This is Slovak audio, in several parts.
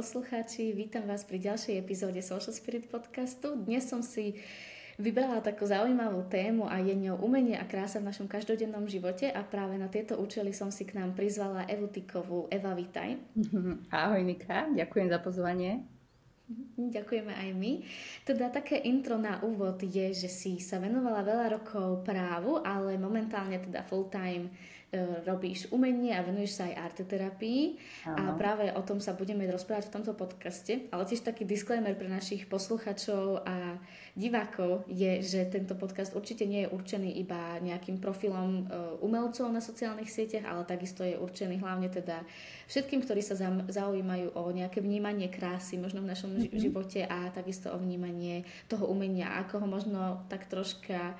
Poslucháči, vítam vás pri ďalšej epizóde Social Spirit podcastu. Dnes som si vybrala takú zaujímavú tému a je ňou umenie a krása v našom každodennom živote a práve na tieto účely som si k nám prizvala Evu Tikovú. Eva, vítaj. Ahoj Nika, ďakujem za pozvanie. Ďakujeme aj my. Teda také intro na úvod je, že si sa venovala veľa rokov právu, ale momentálne teda full time E, robíš umenie a venuješ sa aj arteterapii. A práve o tom sa budeme rozprávať v tomto podcaste, ale tiež taký disclaimer pre našich posluchačov a divákov je, že tento podcast určite nie je určený iba nejakým profilom e, umelcov na sociálnych sieťach, ale takisto je určený hlavne teda všetkým, ktorí sa zaujímajú o nejaké vnímanie krásy možno v našom mm-hmm. živote a takisto o vnímanie toho umenia, ako ho možno tak troška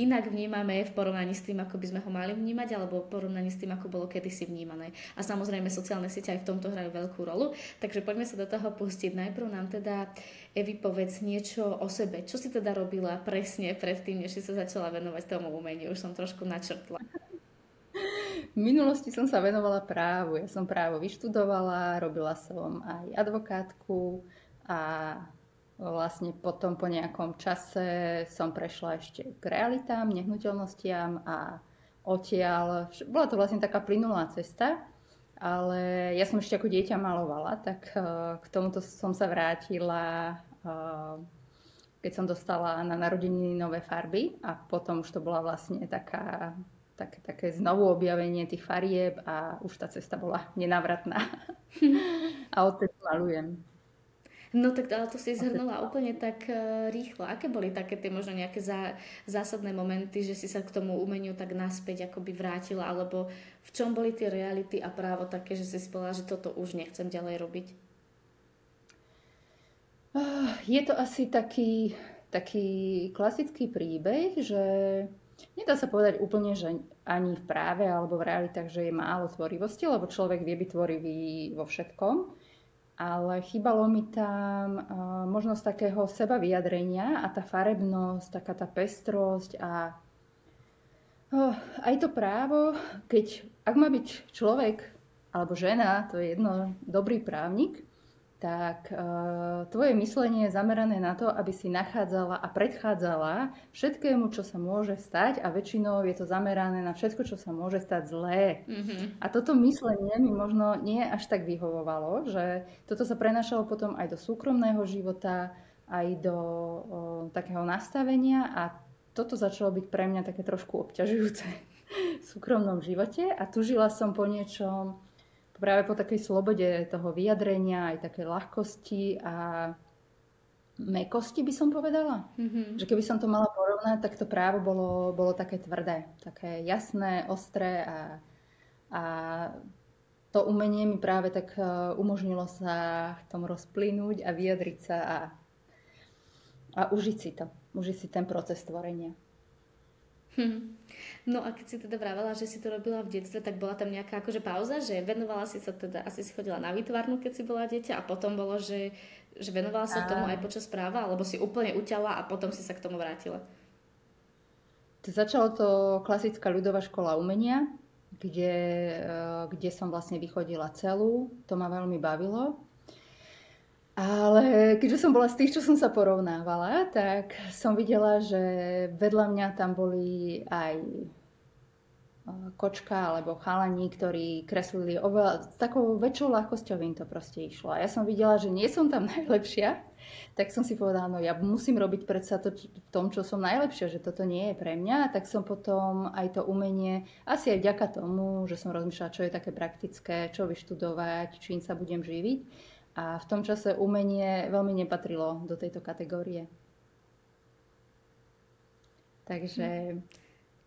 inak vnímame v porovnaní s tým, ako by sme ho mali vnímať, alebo v porovnaní s tým, ako bolo kedysi vnímané. A samozrejme sociálne siete aj v tomto hrajú veľkú rolu. Takže poďme sa do toho pustiť. Najprv nám teda, Evi, povedz niečo o sebe. Čo si teda robila presne predtým, než si sa začala venovať tomu umeniu? Už som trošku načrtla. V minulosti som sa venovala právu. Ja som právo vyštudovala, robila som aj advokátku a vlastne potom po nejakom čase som prešla ešte k realitám, nehnuteľnostiam a odtiaľ, bola to vlastne taká plynulá cesta, ale ja som ešte ako dieťa malovala, tak eh, k tomuto som sa vrátila, eh, keď som dostala na narodeniny nové farby a potom už to bola vlastne taká, také, také znovu objavenie tých farieb a už tá cesta bola nenávratná. a odtedy malujem. No tak ale to si zhrnula úplne tak uh, rýchlo. Aké boli také tie možno nejaké zá, zásadné momenty, že si sa k tomu umeniu tak naspäť akoby vrátila, alebo v čom boli tie reality a právo také, že si spovedala, že toto už nechcem ďalej robiť? Uh, je to asi taký, taký klasický príbeh, že nedá sa povedať úplne, že ani v práve alebo v realitách, že je málo tvorivosti, lebo človek vie byť tvorivý vo všetkom ale chýbalo mi tam uh, možnosť takého seba vyjadrenia a tá farebnosť, taká tá pestrosť a uh, aj to právo, keď ak má byť človek alebo žena, to je jedno, dobrý právnik, tak e, tvoje myslenie je zamerané na to, aby si nachádzala a predchádzala všetkému, čo sa môže stať a väčšinou je to zamerané na všetko, čo sa môže stať zlé. Mm-hmm. A toto myslenie mi možno nie až tak vyhovovalo, že toto sa prenašalo potom aj do súkromného života, aj do o, takého nastavenia a toto začalo byť pre mňa také trošku obťažujúce v súkromnom živote a tužila som po niečom, práve po takej slobode toho vyjadrenia, aj také ľahkosti a mekosti by som povedala. Mm-hmm. Že keby som to mala porovnať, tak to právo bolo, bolo také tvrdé, také jasné, ostré a, a to umenie mi práve tak e, umožnilo sa v tom rozplynúť a vyjadriť sa a, a užiť si to, užiť si ten proces tvorenia. Hm. No a keď si teda vravela, že si to robila v detstve, tak bola tam nejaká akože pauza, že venovala si sa teda, asi si chodila na výtvarnu, keď si bola dieťa a potom bolo, že, že venovala sa a... tomu aj počas práva, alebo si úplne uťala a potom si sa k tomu vrátila? Začalo to klasická ľudová škola umenia, kde, eh, kde som vlastne vychodila celú. To ma veľmi bavilo. Ale keďže som bola z tých, čo som sa porovnávala, tak som videla, že vedľa mňa tam boli aj e, kočka alebo chalani, ktorí kreslili oveľa, s takou väčšou ľahkosťou im to proste išlo. A ja som videla, že nie som tam najlepšia, tak som si povedala, no ja musím robiť predsa to v tom, čo som najlepšia, že toto nie je pre mňa. Tak som potom aj to umenie, asi aj vďaka tomu, že som rozmýšľala, čo je také praktické, čo vyštudovať, čím sa budem živiť a v tom čase umenie veľmi nepatrilo do tejto kategórie. Takže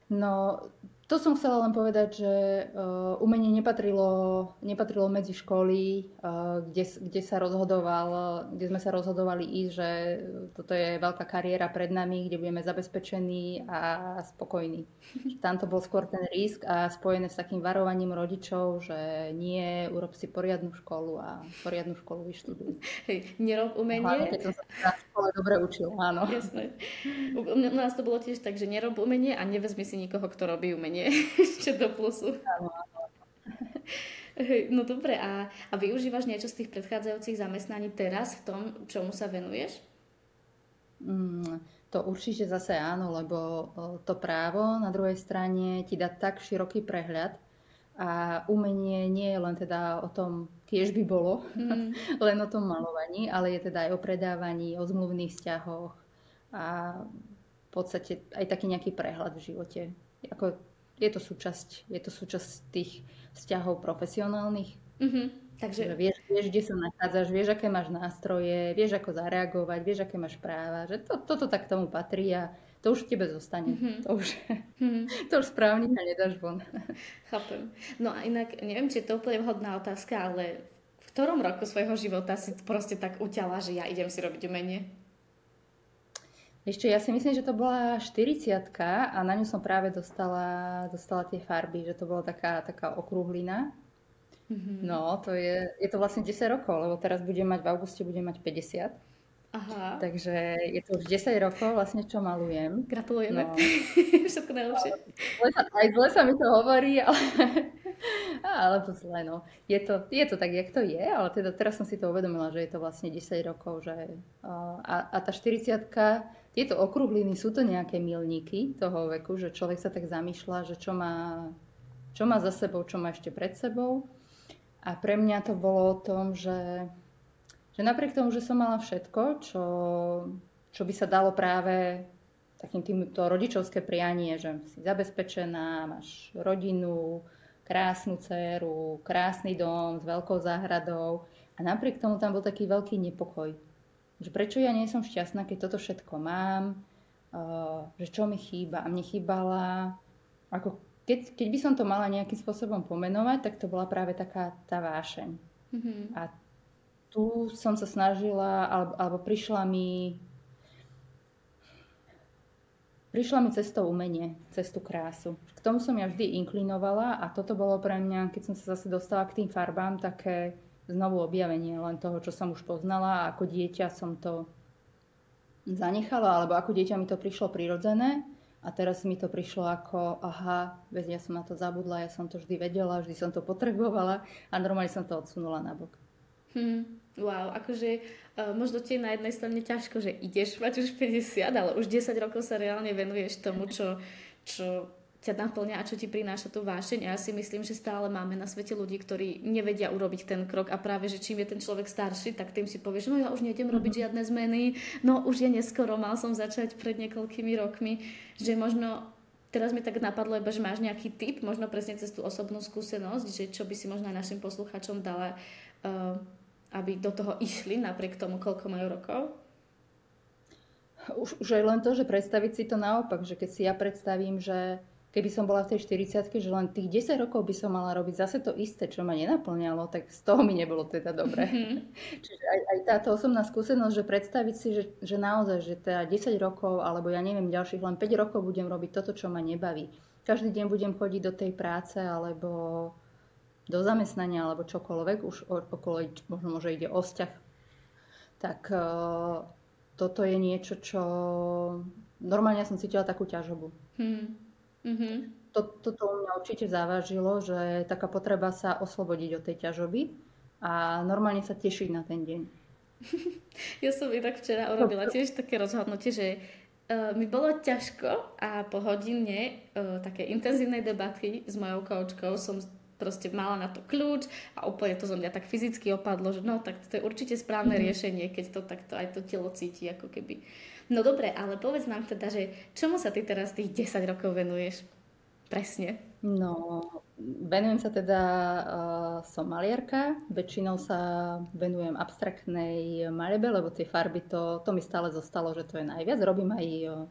no, to som chcela len povedať, že uh, umenie nepatrilo, nepatrilo medzi školy, uh, kde, kde, sa rozhodoval, kde sme sa rozhodovali ísť, že toto je veľká kariéra pred nami, kde budeme zabezpečení a spokojní. Tam to bol skôr ten risk a spojené s takým varovaním rodičov, že nie, urob si poriadnu školu a poriadnu školu vyštuduj. Hej, nerob umenie. Hlavne, keď som sa na škole dobre učil, áno. Jasné. U, nás to bolo tiež tak, že nerob umenie a nevezmi si nikoho, kto robí umenie nie? Ešte do plusu. No dobre, a, a využívaš niečo z tých predchádzajúcich zamestnaní teraz v tom, čomu sa venuješ? Mm, to určite zase áno, lebo to právo na druhej strane ti dá tak široký prehľad a umenie nie je len teda o tom, tiež by bolo, mm. len o tom malovaní, ale je teda aj o predávaní, o zmluvných vzťahoch a v podstate aj taký nejaký prehľad v živote. Ako je to súčasť, je to súčasť tých vzťahov profesionálnych. Mm-hmm. Takže... Že vieš, vieš, kde sa nachádzaš, vieš, aké máš nástroje, vieš, ako zareagovať, vieš, aké máš práva, že to, toto tak tomu patrí a to už v tebe zostane. Mm-hmm. To, už, mm-hmm. to už správne nedáš von. Chápem. No a inak, neviem, či je to úplne vhodná otázka, ale v ktorom roku svojho života si proste tak uťala, že ja idem si robiť umenie? Ešte ja si myslím, že to bola 40 a na ňu som práve dostala, dostala tie farby, že to bola taká, taká okrúhlina. Mm-hmm. No, to je, je to vlastne 10 rokov, lebo teraz budem mať, v auguste budem mať 50. Aha. Takže je to už 10 rokov vlastne, čo malujem. Gratulujeme. No. Všetko najlepšie. Aj zle sa mi to hovorí, ale, ale to zle, no. Je to, je to tak, jak to je, ale teda teraz som si to uvedomila, že je to vlastne 10 rokov, že a, a tá 40 tieto okrúhliny sú to nejaké milníky toho veku, že človek sa tak zamýšľa, že čo má, čo má za sebou, čo má ešte pred sebou. A pre mňa to bolo o tom, že, že napriek tomu, že som mala všetko, čo, čo by sa dalo práve takým tým, to rodičovské prianie, že si zabezpečená, máš rodinu, krásnu dceru, krásny dom s veľkou záhradou a napriek tomu tam bol taký veľký nepokoj že prečo ja nie som šťastná, keď toto všetko mám, uh, že čo mi chýba. A mne chýbala, ako keď, keď by som to mala nejakým spôsobom pomenovať, tak to bola práve taká tá vášeň. Mm-hmm. A tu som sa snažila, alebo, alebo prišla mi prišla mi cestou umenie, cestu krásu. K tomu som ja vždy inklinovala a toto bolo pre mňa, keď som sa zase dostala k tým farbám, také znovu objavenie len toho, čo som už poznala a ako dieťa som to zanechala, alebo ako dieťa mi to prišlo prirodzené a teraz mi to prišlo ako, aha, veď ja som na to zabudla, ja som to vždy vedela, vždy som to potrebovala a normálne som to odsunula na bok. Hmm, wow, akože uh, možno ti na jednej strane ťažko, že ideš mať už 50, ale už 10 rokov sa reálne venuješ tomu, čo, čo ťa naplňa a čo ti prináša tú vášeň. A ja si myslím, že stále máme na svete ľudí, ktorí nevedia urobiť ten krok a práve, že čím je ten človek starší, tak tým si povieš, no ja už nejdem robiť mm-hmm. žiadne zmeny, no už je neskoro, mal som začať pred niekoľkými rokmi, že možno teraz mi tak napadlo iba, že máš nejaký tip, možno presne cez tú osobnú skúsenosť, že čo by si možno aj našim poslucháčom dala, uh, aby do toho išli napriek tomu, koľko majú rokov? Už, už aj len to, že predstaviť si to naopak, že keď si ja predstavím, že keby som bola v tej 40 že len tých 10 rokov by som mala robiť zase to isté, čo ma nenaplňalo, tak z toho mi nebolo teda dobre. Mm-hmm. Čiže aj, aj táto osobná skúsenosť, že predstaviť si, že, že naozaj, že teda 10 rokov, alebo ja neviem, ďalších len 5 rokov budem robiť toto, čo ma nebaví. Každý deň budem chodiť do tej práce, alebo do zamestnania, alebo čokoľvek, už okolo, možno môže ide o vzťah, tak uh, toto je niečo, čo normálne ja som cítila takú ťažobu. Hmm. Mm-hmm. To, toto u mňa určite závažilo, že taká potreba sa oslobodiť od tej ťažoby a normálne sa tešiť na ten deň. Ja som inak včera urobila tiež také rozhodnutie, že uh, mi bolo ťažko a po hodine uh, také intenzívnej debaty s mojou koučkou som proste mala na to kľúč a úplne to zo mňa tak fyzicky opadlo, že no tak to je určite správne mm-hmm. riešenie, keď to takto aj to telo cíti ako keby. No dobre, ale povedz nám teda, že čomu sa ty teraz tých 10 rokov venuješ? Presne. No, venujem sa teda, uh, som maliarka, väčšinou sa venujem abstraktnej maľbe, lebo tie farby, to, to mi stále zostalo, že to je najviac. Robím aj uh,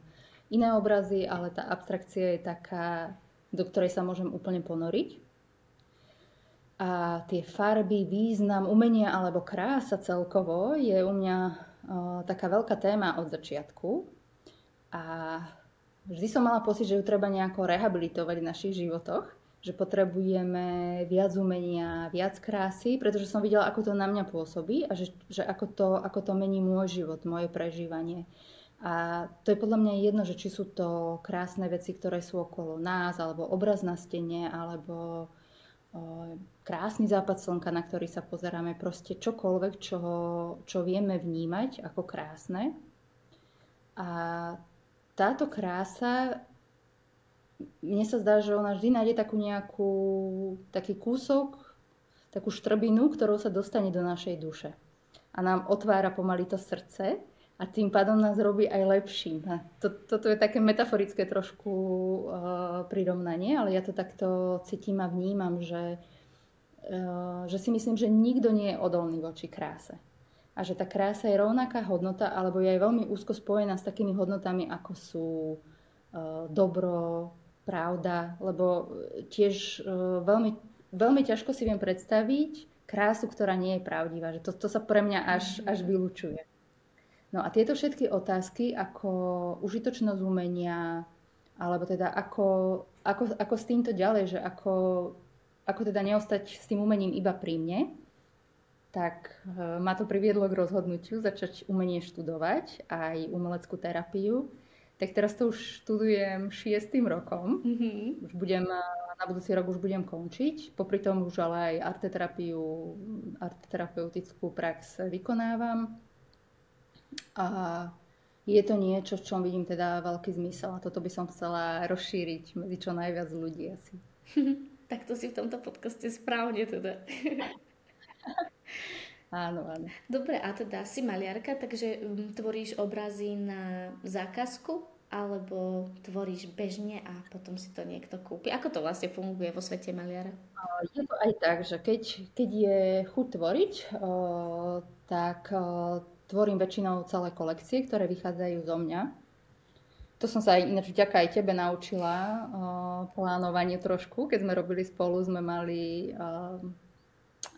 iné obrazy, ale tá abstrakcia je taká do ktorej sa môžem úplne ponoriť. A tie farby, význam, umenia alebo krása celkovo je u mňa taká veľká téma od začiatku. A vždy som mala pocit, že ju treba nejako rehabilitovať v našich životoch že potrebujeme viac umenia, viac krásy, pretože som videla, ako to na mňa pôsobí a že, že ako, to, ako to mení môj život, moje prežívanie. A to je podľa mňa jedno, že či sú to krásne veci, ktoré sú okolo nás, alebo obraz na stene, alebo krásny západ slnka, na ktorý sa pozeráme, proste čokoľvek, čo, čo vieme vnímať ako krásne. A táto krása mne sa zdá, že ona vždy nájde takú nejakú, taký kúsok, takú štrbinu, ktorou sa dostane do našej duše. A nám otvára pomaly to srdce a tým pádom nás robí aj lepším. A to, toto je také metaforické trošku uh, prirovnanie, ale ja to takto cítim a vnímam, že, uh, že si myslím, že nikto nie je odolný voči kráse. A že tá krása je rovnaká hodnota, alebo je aj veľmi úzko spojená s takými hodnotami, ako sú uh, dobro, pravda, lebo tiež e, veľmi, veľmi ťažko si viem predstaviť krásu, ktorá nie je pravdivá. Že to, to sa pre mňa až, až vylučuje. No a tieto všetky otázky, ako užitočnosť umenia, alebo teda ako, ako, ako s týmto ďalej, že ako, ako teda neostať s tým umením iba pri mne, tak e, ma to priviedlo k rozhodnutiu začať umenie študovať, aj umeleckú terapiu tak teraz to už študujem šiestým rokom. Mm-hmm. Už budem, na budúci rok už budem končiť. Popri tom už ale aj arteterapiu, arteterapeutickú prax vykonávam. A je to niečo, v čom vidím teda veľký zmysel. A toto by som chcela rozšíriť medzi čo najviac ľudí asi. tak to si v tomto podcaste správne teda. Áno, áno. Dobre, a teda si maliarka, takže um, tvoríš obrazy na zákazku alebo tvoríš bežne a potom si to niekto kúpi? Ako to vlastne funguje vo svete maliara? Je to aj tak, že keď, keď je chuť tvoriť, tak tvorím väčšinou celé kolekcie, ktoré vychádzajú zo mňa. To som sa aj ináč vďaka aj tebe naučila plánovanie trošku. Keď sme robili spolu, sme mali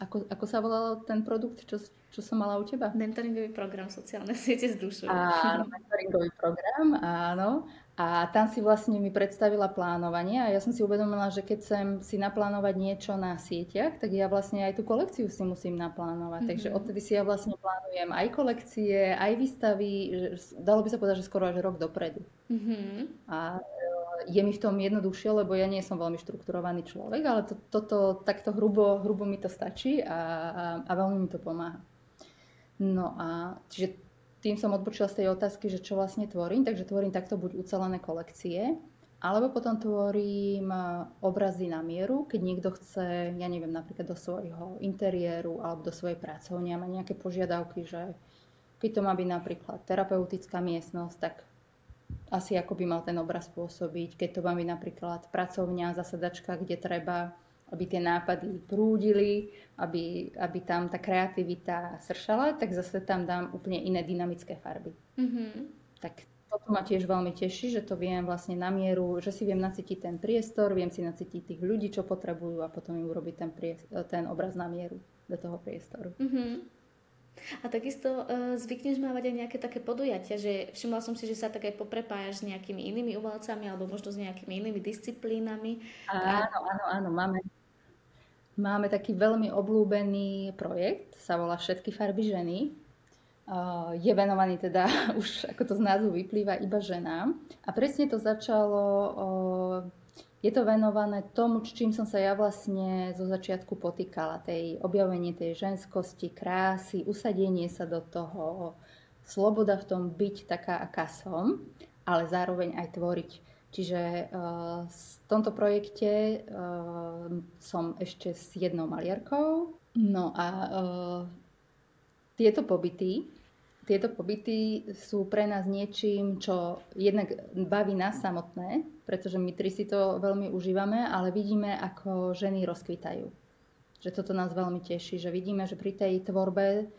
ako, ako sa volal ten produkt, čo, čo som mala u teba? Mentoringový program sociálne siete s dušou. Áno, mentoringový program, áno. A tam si vlastne mi predstavila plánovanie a ja som si uvedomila, že keď chcem si naplánovať niečo na sieťach, tak ja vlastne aj tú kolekciu si musím naplánovať. Mm-hmm. Takže odtedy si ja vlastne plánujem aj kolekcie, aj výstavy, dalo by sa povedať, že skoro až rok dopredu. Mm-hmm. A je mi v tom jednoduchšie, lebo ja nie som veľmi štrukturovaný človek, ale to, toto takto hrubo, hrubo mi to stačí a, a, a veľmi mi to pomáha. No a čiže tým som odbočila z tej otázky, že čo vlastne tvorím, takže tvorím takto buď ucelené kolekcie, alebo potom tvorím obrazy na mieru, keď niekto chce, ja neviem, napríklad do svojho interiéru alebo do svojej pracovne a má nejaké požiadavky, že keď to má byť napríklad terapeutická miestnosť, tak asi ako by mal ten obraz pôsobiť, keď to máme napríklad pracovňa, zasadačka, kde treba, aby tie nápady prúdili, aby, aby tam tá kreativita sršala, tak zase tam dám úplne iné dynamické farby. Mm-hmm. Tak toto ma tiež veľmi teší, že to viem vlastne na mieru, že si viem nacítiť ten priestor, viem si nacítiť tých ľudí, čo potrebujú a potom im urobiť ten, priestor, ten obraz na mieru do toho priestoru. Mm-hmm. A takisto uh, zvykneš mávať aj nejaké také podujatia, že všimla som si, že sa tak aj poprepájaš s nejakými inými umelcami alebo možno s nejakými inými disciplínami. Áno, áno, áno, máme, máme taký veľmi oblúbený projekt, sa volá Všetky farby ženy. Je venovaný teda, už ako to z názvu vyplýva, iba ženám. A presne to začalo je to venované tomu, čím som sa ja vlastne zo začiatku potýkala. Tej objavenie tej ženskosti, krásy, usadenie sa do toho, sloboda v tom byť taká, aká som, ale zároveň aj tvoriť. Čiže v tomto projekte uh, som ešte s jednou maliarkou. No a uh, tieto pobyty tieto pobyty sú pre nás niečím, čo jednak baví nás samotné, pretože my tri si to veľmi užívame, ale vidíme, ako ženy rozkvitajú. Že toto nás veľmi teší, že vidíme, že pri tej tvorbe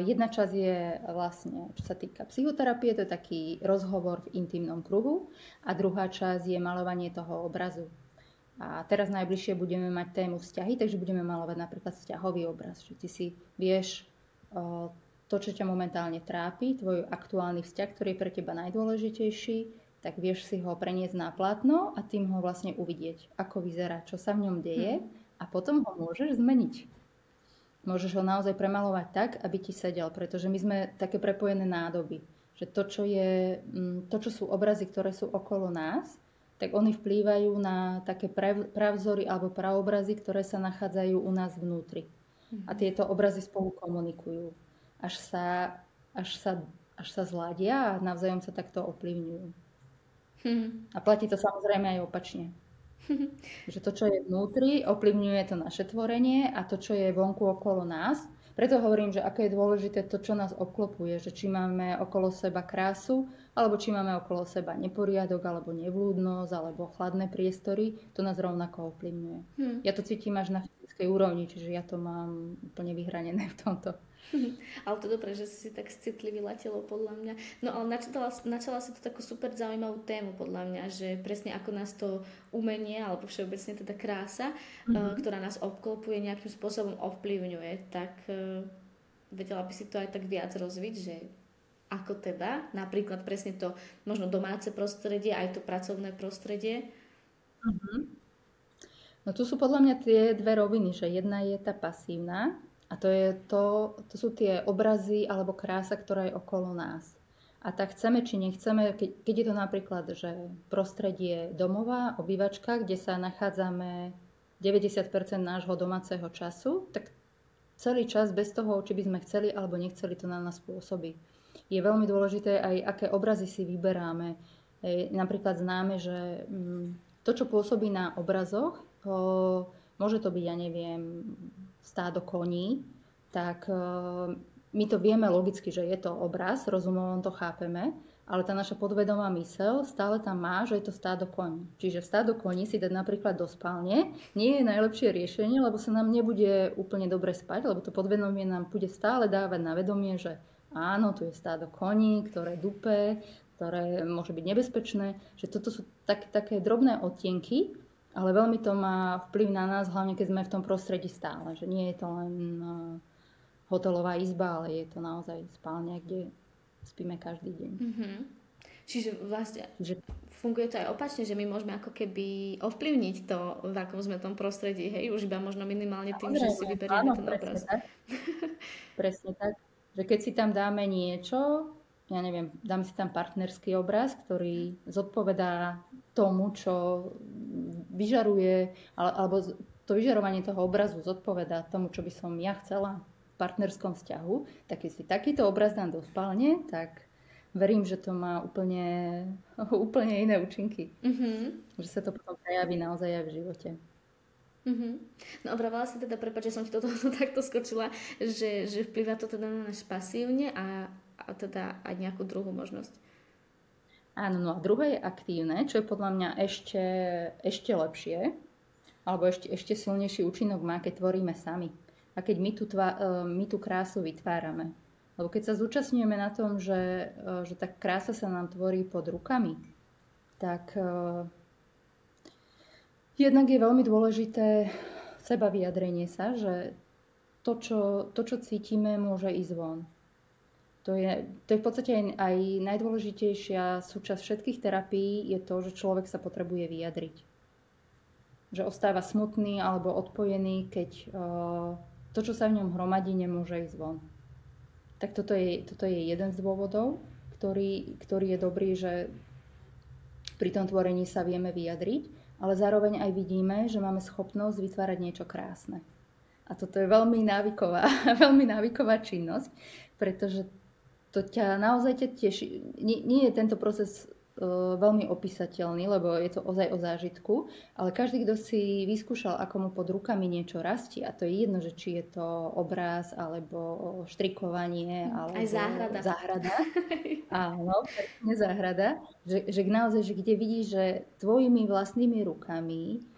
jedna časť je vlastne, čo sa týka psychoterapie, to je taký rozhovor v intimnom kruhu a druhá časť je malovanie toho obrazu. A teraz najbližšie budeme mať tému vzťahy, takže budeme malovať napríklad vzťahový obraz, že ty si vieš to, čo ťa momentálne trápi, tvoj aktuálny vzťah, ktorý je pre teba najdôležitejší, tak vieš si ho preniesť na plátno a tým ho vlastne uvidieť, ako vyzerá, čo sa v ňom deje hm. a potom ho môžeš zmeniť. Môžeš ho naozaj premalovať tak, aby ti sedel, pretože my sme také prepojené nádoby. Že to, čo, je, mm, to, čo sú obrazy, ktoré sú okolo nás, tak oni vplývajú na také pravzory alebo praobrazy, ktoré sa nachádzajú u nás vnútri. A mhm. tieto obrazy spolu komunikujú. Až sa, až sa, až sa zladia a navzájom sa takto ovplyvňujú. Hmm. A platí to samozrejme aj opačne. že to, čo je vnútri, ovplyvňuje to naše tvorenie a to, čo je vonku okolo nás, preto hovorím, že aké je dôležité to, čo nás obklopuje, že či máme okolo seba krásu, alebo či máme okolo seba neporiadok, alebo nevlúdnosť, alebo chladné priestory, to nás rovnako ovplyvňuje. Hmm. Ja to cítim až na fyzickej úrovni, čiže ja to mám úplne vyhranené v tomto. ale to dobré, že si tak citlivý letelo podľa mňa. No ale načala, načala si to takú super zaujímavú tému podľa mňa, že presne ako nás to umenie, alebo všeobecne teda krása, mm-hmm. ktorá nás obklopuje, nejakým spôsobom ovplyvňuje, tak uh, vedela by si to aj tak viac rozviť, že ako teda, napríklad presne to možno domáce prostredie, aj to pracovné prostredie. Mm-hmm. No tu sú podľa mňa tie dve roviny, že jedna je tá pasívna, a to, je to, to sú tie obrazy alebo krása, ktorá je okolo nás. A tak chceme či nechceme, keď, keď je to napríklad, že prostredie domova, obývačka, kde sa nachádzame 90% nášho domáceho času, tak celý čas bez toho, či by sme chceli alebo nechceli, to na nás pôsobí. Je veľmi dôležité aj, aké obrazy si vyberáme. Napríklad známe, že mm, to, čo pôsobí na obrazoch, môže to byť, ja neviem, stádo koní, tak e, my to vieme logicky, že je to obraz, rozumovom to chápeme, ale tá naša podvedomá mysel stále tam má, že je to stádo koní. Čiže stádo koní si dať napríklad do spálne nie je najlepšie riešenie, lebo sa nám nebude úplne dobre spať, lebo to podvedomie nám bude stále dávať na vedomie, že áno, tu je stádo koní, ktoré dupe, ktoré môže byť nebezpečné, že toto sú tak, také drobné odtienky, ale veľmi to má vplyv na nás, hlavne keď sme v tom prostredí stále. Že nie je to len uh, hotelová izba, ale je to naozaj spálňa, kde spíme každý deň. Mm-hmm. Čiže vlastne že... funguje to aj opačne, že my môžeme ako keby ovplyvniť to, v akom sme tom prostredí, hej, už iba možno minimálne tým, Dobre, že si vyberieme ten obraz. Tak. presne tak, že keď si tam dáme niečo, ja neviem, dáme si tam partnerský obraz, ktorý zodpovedá tomu, čo vyžaruje, alebo to vyžarovanie toho obrazu zodpoveda tomu, čo by som ja chcela v partnerskom vzťahu, tak keď si takýto obraz dám do spálne, tak verím, že to má úplne, úplne iné účinky. Mm-hmm. Že sa to potom prejaví naozaj aj v živote. Mm-hmm. No obravala si teda, prepáč, že som ti toto takto skočila, že, že vplyvá to teda na náš pasívne a, a teda aj nejakú druhú možnosť. Áno, no a druhé je aktívne, čo je podľa mňa ešte, ešte lepšie, alebo ešte, ešte silnejší účinok má, keď tvoríme sami. A keď my tú, tva, e, my tú krásu vytvárame. Lebo keď sa zúčastňujeme na tom, že, e, že tá krása sa nám tvorí pod rukami, tak uh, jednak je veľmi dôležité seba vyjadrenie sa, že to čo, to, čo cítime, môže ísť von. To je, to je v podstate aj, aj najdôležitejšia súčasť všetkých terapií je to, že človek sa potrebuje vyjadriť. Že ostáva smutný alebo odpojený, keď uh, to, čo sa v ňom hromadí, nemôže ísť von. Tak toto je, toto je jeden z dôvodov, ktorý, ktorý je dobrý, že pri tom tvorení sa vieme vyjadriť, ale zároveň aj vidíme, že máme schopnosť vytvárať niečo krásne. A toto je veľmi návyková, veľmi návyková činnosť, pretože to ťa naozaj ťa teší. Nie, nie je tento proces uh, veľmi opísateľný, lebo je to ozaj o zážitku, ale každý, kto si vyskúšal, ako mu pod rukami niečo rastie, a to je jedno, že či je to obraz, alebo štrikovanie, hm, alebo Aj záhrada. záhrada. Áno, presne záhrada. Že, že naozaj, že kde vidíš, že tvojimi vlastnými rukami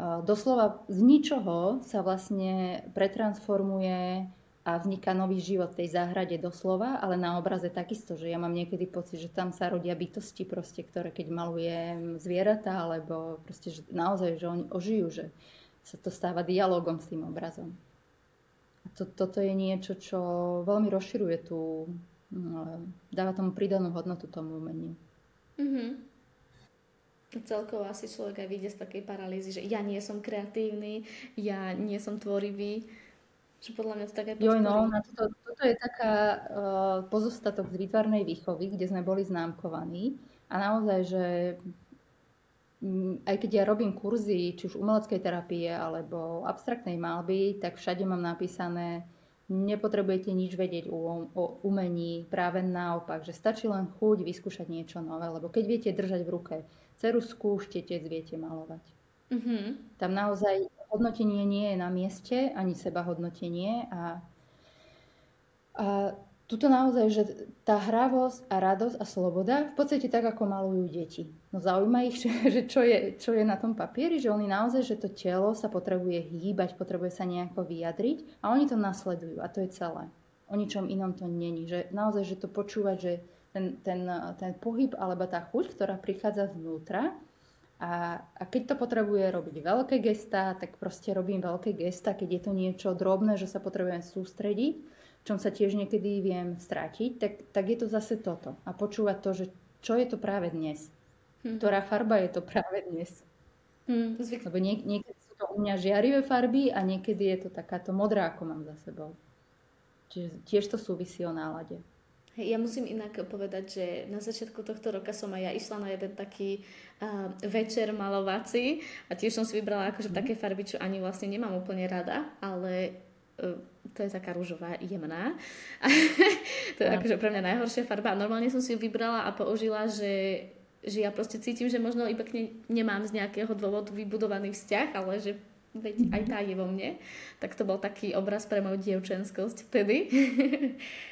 uh, doslova z ničoho sa vlastne pretransformuje a vzniká nový život tej záhrade doslova, ale na obraze takisto, že ja mám niekedy pocit, že tam sa rodia bytosti proste, ktoré keď malujem zvieratá, alebo proste že naozaj, že oni ožijú, že sa to stáva dialogom s tým obrazom. A to, toto je niečo, čo veľmi rozširuje tú, no, dáva tomu pridanú hodnotu tomu umeniu. Mm-hmm. Celkovo asi človek aj vyjde z takej paralýzy, že ja nie som kreatívny, ja nie som tvorivý, že podľa mňa to tak aj no, na toto, toto je taká uh, pozostatok z výtvarnej výchovy, kde sme boli známkovaní. A naozaj, že um, aj keď ja robím kurzy, či už umeleckej terapie alebo abstraktnej malby, tak všade mám napísané, nepotrebujete nič vedieť o, o umení, práve naopak, že stačí len chuť vyskúšať niečo nové, lebo keď viete držať v ruke cerusku, štetec viete malovať. Mm-hmm. Tam naozaj hodnotenie nie je na mieste, ani seba hodnotenie. A, a tuto naozaj, že tá hravosť a radosť a sloboda, v podstate tak, ako malujú deti. No zaujíma ich, že čo je, čo je na tom papieri, že oni naozaj, že to telo sa potrebuje hýbať, potrebuje sa nejako vyjadriť a oni to nasledujú a to je celé. O ničom inom to není. Že naozaj, že to počúvať, že ten, ten, ten pohyb alebo tá chuť, ktorá prichádza znútra, a, a keď to potrebuje robiť veľké gesta, tak proste robím veľké gesta. Keď je to niečo drobné, že sa potrebujem sústrediť, čom sa tiež niekedy viem stratiť, tak, tak je to zase toto. A počúvať to, že čo je to práve dnes. Hmm. Ktorá farba je to práve dnes. Hmm, Lebo niek- niekedy sú to u mňa žiarivé farby a niekedy je to takáto modrá, ako mám za sebou. Čiže tiež to súvisí o nálade. Ja musím inak povedať, že na začiatku tohto roka som aj ja išla na jeden taký uh, večer malovací a tiež som si vybrala akože mm. také farby, čo ani vlastne nemám úplne rada, ale uh, to je taká rúžová, jemná. to je akože pre mňa najhoršia farba a normálne som si ju vybrala a použila, že, že ja proste cítim, že možno iba k nej nemám z nejakého dôvodu vybudovaný vzťah, ale že veď aj tá je vo mne. Tak to bol taký obraz pre moju dievčenskosť vtedy.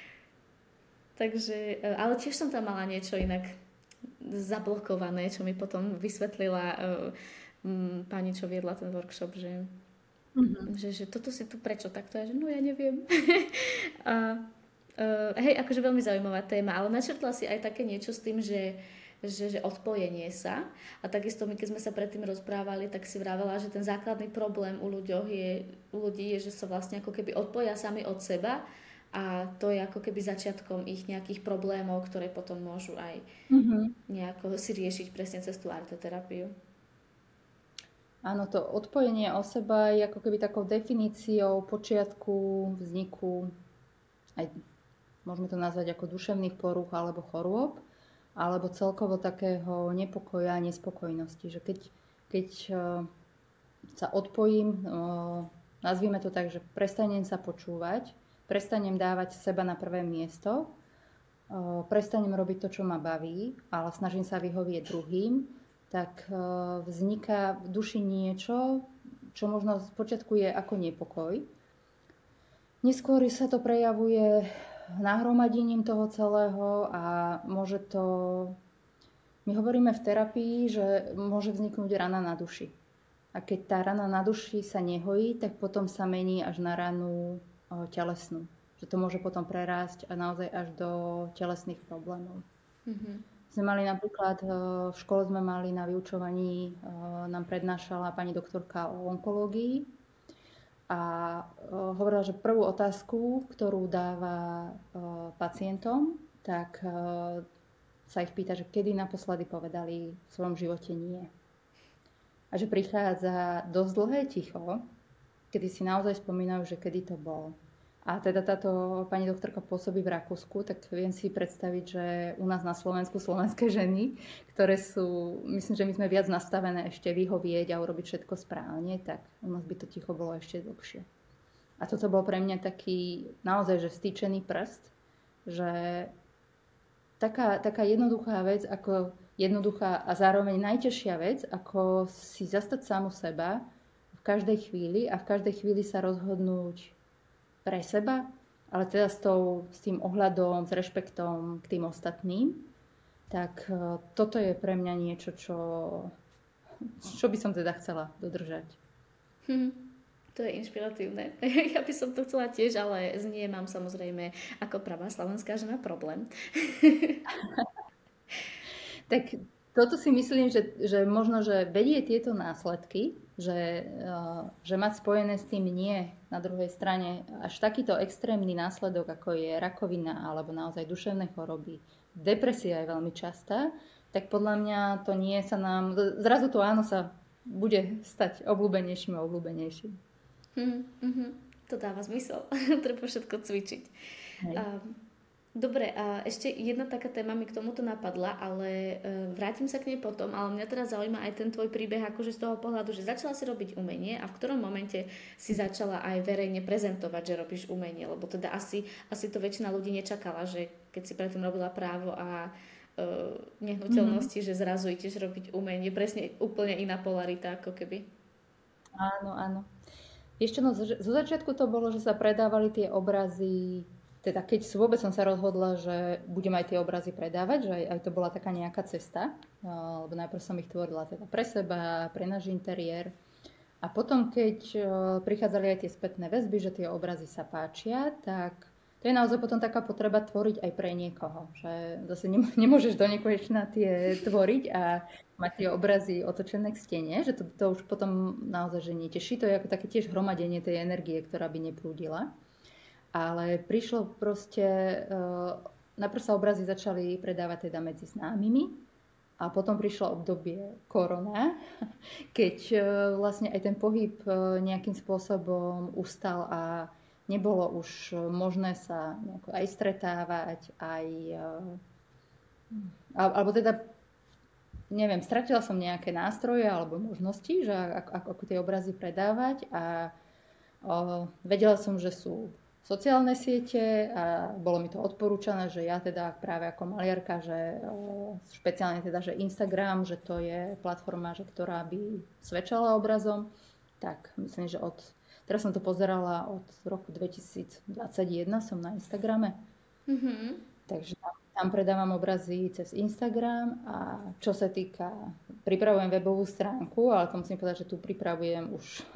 Takže, e, ale tiež som tam mala niečo inak zablokované, čo mi potom vysvetlila uh, pani, čo viedla ten workshop, že, mm-hmm. že, že toto si tu prečo takto? A že no ja neviem. a, uh, hej, akože veľmi zaujímavá téma, ale načrtla si aj také niečo s tým, že že, že odpojenie sa. A takisto my, keď sme sa predtým rozprávali, tak si vravela, že ten základný problém u, ľuďoch je, u ľudí je, že sa vlastne ako keby odpoja sami od seba a to je ako keby začiatkom ich nejakých problémov, ktoré potom môžu aj mm-hmm. nejako si riešiť presne cez tú arteterapiu. Áno, to odpojenie o seba je ako keby takou definíciou počiatku vzniku, aj môžeme to nazvať ako duševných poruch alebo chorôb, alebo celkovo takého nepokoja a nespokojnosti. Že keď, keď eh, sa odpojím, eh, nazvime to tak, že prestanem sa počúvať, prestanem dávať seba na prvé miesto, prestanem robiť to, čo ma baví, ale snažím sa vyhovieť druhým, tak vzniká v duši niečo, čo možno z počiatku je ako nepokoj. Neskôr sa to prejavuje nahromadením toho celého a môže to... My hovoríme v terapii, že môže vzniknúť rana na duši. A keď tá rana na duši sa nehojí, tak potom sa mení až na ranu telesnú. Že to môže potom prerásť a naozaj až do telesných problémov. Mm-hmm. Sme mali napríklad, v škole sme mali na vyučovaní, nám prednášala pani doktorka o onkológii a hovorila, že prvú otázku, ktorú dáva pacientom, tak sa ich pýta, že kedy naposledy povedali v svojom živote nie. A že prichádza dosť dlhé ticho, kedy si naozaj spomínajú, že kedy to bolo. A teda táto pani doktorka pôsobí v Rakúsku, tak viem si predstaviť, že u nás na Slovensku slovenské ženy, ktoré sú, myslím, že my sme viac nastavené ešte vyhovieť a urobiť všetko správne, tak u nás by to ticho bolo ešte dlhšie. A toto bol pre mňa taký naozaj, že stýčený prst, že taká, taká jednoduchá vec, ako jednoduchá a zároveň najťažšia vec, ako si zastať samu seba, v každej chvíli a v každej chvíli sa rozhodnúť pre seba, ale teda s, tou, s tým ohľadom, s rešpektom k tým ostatným, tak e, toto je pre mňa niečo, čo, čo by som teda chcela dodržať. Hm. To je inšpiratívne. Ja by som to chcela tiež, ale s nie mám samozrejme ako pravá slovenská žena problém. tak toto si myslím, že, že možno, že vedie tieto následky, že, eh, že mať spojené s tým nie na druhej strane až takýto extrémny následok, ako je rakovina alebo naozaj duševné choroby, depresia je veľmi častá, tak podľa mňa to nie sa nám, zrazu to áno sa bude stať obľúbenejším a obľúbenejším. Mm-hmm. To dáva zmysel. Treba všetko cvičiť. Um, Dobre, a ešte jedna taká téma mi k tomuto napadla, ale uh, vrátim sa k nej potom, ale mňa teraz zaujíma aj ten tvoj príbeh akože z toho pohľadu, že začala si robiť umenie a v ktorom momente si začala aj verejne prezentovať, že robíš umenie, lebo teda asi, asi to väčšina ľudí nečakala, že keď si predtým robila právo a uh, nehnuteľnosti, mm-hmm. že zrazu ideš robiť umenie, presne úplne iná polarita ako keby. Áno, áno. Ešte no, zo začiatku to bolo, že sa predávali tie obrazy teda keď vôbec som sa rozhodla, že budem aj tie obrazy predávať, že aj, aj to bola taká nejaká cesta, lebo najprv som ich tvorila teda pre seba, pre náš interiér. A potom, keď prichádzali aj tie spätné väzby, že tie obrazy sa páčia, tak to je naozaj potom taká potreba tvoriť aj pre niekoho. Že zase nemôžeš do nekonečna tie tvoriť a mať tie obrazy otočené k stene, že to, to už potom naozaj že neteší. To je ako také tiež hromadenie tej energie, ktorá by neprúdila. Ale prišlo proste, uh, najprv sa obrazy začali predávať teda medzi známymi a potom prišlo obdobie korona, keď uh, vlastne aj ten pohyb uh, nejakým spôsobom ustal a nebolo už možné sa aj stretávať, aj... Alebo teda, neviem, stratila som nejaké nástroje alebo možnosti, že ako, ako tie obrazy predávať a o, vedela som, že sú sociálne siete a bolo mi to odporúčané, že ja teda práve ako maliarka, že špeciálne teda, že Instagram, že to je platforma, že ktorá by svedčala obrazom, tak myslím, že od, teraz som to pozerala od roku 2021 som na Instagrame. Mm-hmm. Takže tam, tam predávam obrazy cez Instagram a čo sa týka, pripravujem webovú stránku, ale to musím povedať, že tu pripravujem už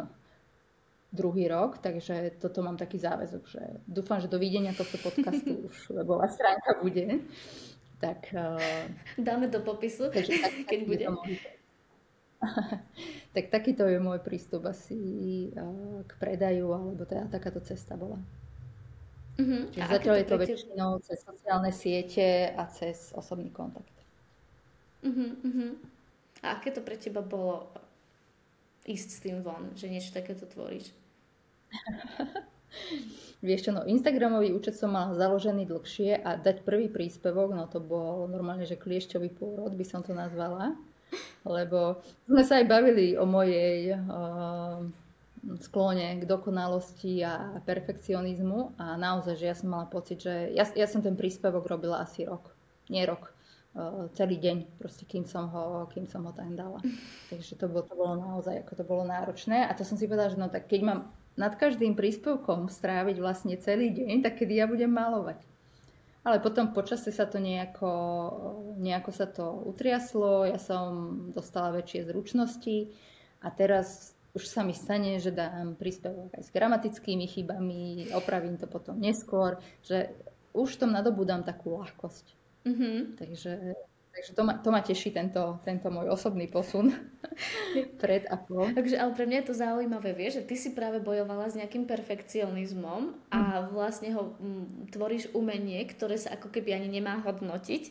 druhý rok, takže toto mám taký záväzok, že dúfam, že do videnia tohto podcastu už webová stránka bude. Tak, uh, Dáme do popisu, takže tak, keď bude. tak takýto je môj prístup asi uh, k predaju, alebo teda takáto cesta bola. Uh-huh. Čiže zatiaľ je to väčšinou cez sociálne siete a cez osobný kontakt. Uh-huh, uh-huh. A aké to pre teba bolo ísť s tým von, že niečo takéto tvoríš? Vieš čo, no Instagramový účet som mala založený dlhšie a dať prvý príspevok, no to bol normálne, že kliešťový pôrod by som to nazvala. Lebo sme sa aj bavili o mojej uh, sklone k dokonalosti a perfekcionizmu a naozaj, že ja som mala pocit, že ja, ja som ten príspevok robila asi rok. Nie rok, uh, celý deň, proste kým som ho, kým som ho tam dala. Takže to bolo, to bolo naozaj, ako to bolo náročné a to som si povedala, že no tak keď mám nad každým príspevkom stráviť vlastne celý deň, tak kedy ja budem malovať. Ale potom počasie sa to nejako, nejako sa to utriaslo, ja som dostala väčšie zručnosti a teraz už sa mi stane, že dám príspevok aj s gramatickými chybami, opravím to potom neskôr, že už v tom nadobudám takú ľahkosť. Mm-hmm. Takže Takže to ma, to ma teší, tento, tento môj osobný posun pred a po. Takže, ale pre mňa je to zaujímavé, vieš, že ty si práve bojovala s nejakým perfekcionizmom a mhm. vlastne ho m, tvoríš umenie, ktoré sa ako keby ani nemá hodnotiť,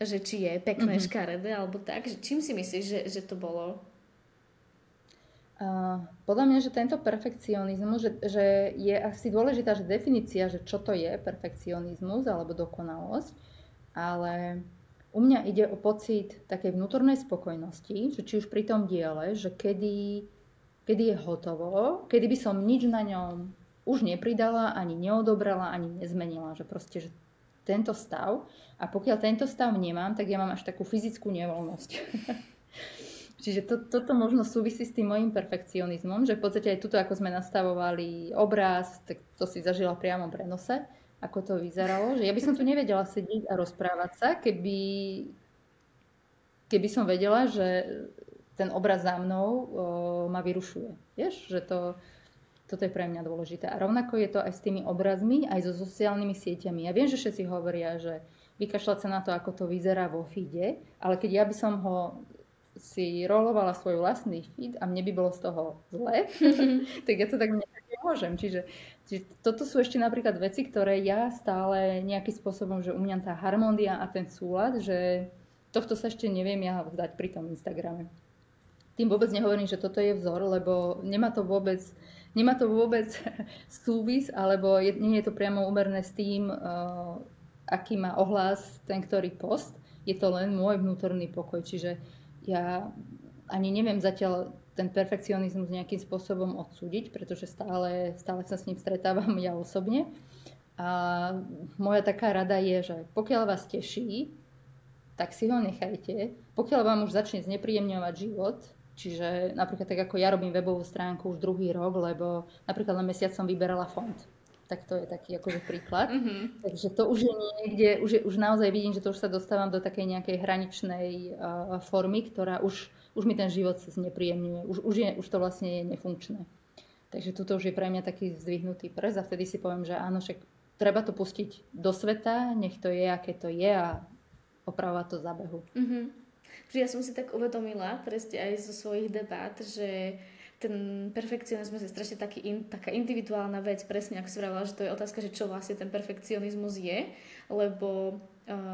že či je pekné, mm-hmm. škaredé alebo tak. Že čím si myslíš, že, že to bolo? Uh, podľa mňa, že tento perfekcionizmus, že, že je asi dôležitá že definícia, že čo to je perfekcionizmus alebo dokonalosť, ale u mňa ide o pocit takej vnútornej spokojnosti, že či už pri tom diele, že kedy, kedy je hotovo, kedy by som nič na ňom už nepridala, ani neodobrala, ani nezmenila. Že proste, že tento stav, a pokiaľ tento stav nemám, tak ja mám až takú fyzickú nevoľnosť. Čiže to, toto možno súvisí s tým mojim perfekcionizmom, že v podstate aj tuto, ako sme nastavovali obraz, tak to si zažila priamo prenose, ako to vyzeralo, že ja by som tu nevedela sedieť a rozprávať sa, keby, keby som vedela, že ten obraz za mnou o, ma vyrušuje. Vieš, že to, Toto je pre mňa dôležité. A rovnako je to aj s tými obrazmi, aj so sociálnymi sieťami. Ja viem, že všetci hovoria, že vykašľať sa na to, ako to vyzerá vo feede, ale keď ja by som ho si rolovala svoj vlastný feed a mne by bolo z toho zle, tak ja to tak nemôžem. Čiže, čiže toto sú ešte napríklad veci, ktoré ja stále nejakým spôsobom, že u mňa tá harmónia a ten súlad, že tohto sa ešte neviem ja vzdať pri tom Instagrame. Tým vôbec nehovorím, že toto je vzor, lebo nemá to vôbec, nemá to vôbec súvis, alebo je, nie je to priamo úmerné s tým, uh, aký má ohlas ten, ktorý post. Je to len môj vnútorný pokoj. Čiže ja ani neviem zatiaľ ten perfekcionizmus nejakým spôsobom odsúdiť, pretože stále, stále sa s ním stretávam ja osobne. A moja taká rada je, že pokiaľ vás teší, tak si ho nechajte. Pokiaľ vám už začne znepríjemňovať život, Čiže napríklad tak ako ja robím webovú stránku už druhý rok, lebo napríklad na mesiac som vyberala fond. Tak to je taký akože príklad. Mm-hmm. Takže to už je niekde, už, je, už naozaj vidím, že to už sa dostávam do takej nejakej hraničnej uh, formy, ktorá už, už mi ten život znepríjemňuje. Už, už, je, už to vlastne je nefunkčné. Takže tuto už je pre mňa taký zdvihnutý prst a vtedy si poviem, že áno, však treba to pustiť do sveta, nech to je, aké to je a opravovať to za behu. Mm-hmm ja som si tak uvedomila presne aj zo svojich debát, že ten perfekcionizmus je strašne taký in, taká individuálna vec, presne ako si vravila, že to je otázka, že čo vlastne ten perfekcionizmus je, lebo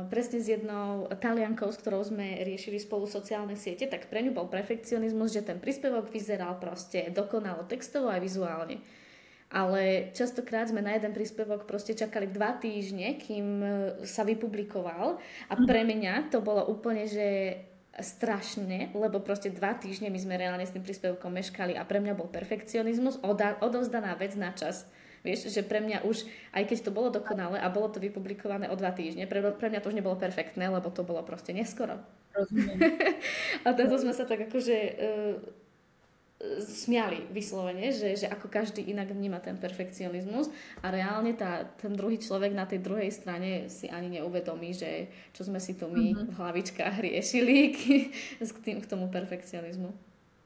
presne s jednou taliankou, s ktorou sme riešili spolu sociálne siete, tak pre ňu bol perfekcionizmus, že ten príspevok vyzeral proste dokonalo textovo aj vizuálne. Ale častokrát sme na jeden príspevok proste čakali dva týždne, kým e, sa vypublikoval a pre mňa to bolo úplne, že strašne, lebo proste dva týždne my sme reálne s tým príspevkom meškali a pre mňa bol perfekcionizmus, odovzdaná vec na čas. Vieš, že pre mňa už, aj keď to bolo dokonalé a bolo to vypublikované o dva týždne, pre, pre mňa to už nebolo perfektné, lebo to bolo proste neskoro. Rozumiem. a toto sme sa tak akože uh, smiali vyslovene, že, že ako každý inak vníma ten perfekcionizmus a reálne tá, ten druhý človek na tej druhej strane si ani neuvedomí, že čo sme si tu my mm-hmm. v hlavičkách riešili k, k, tým, k tomu perfekcionizmu.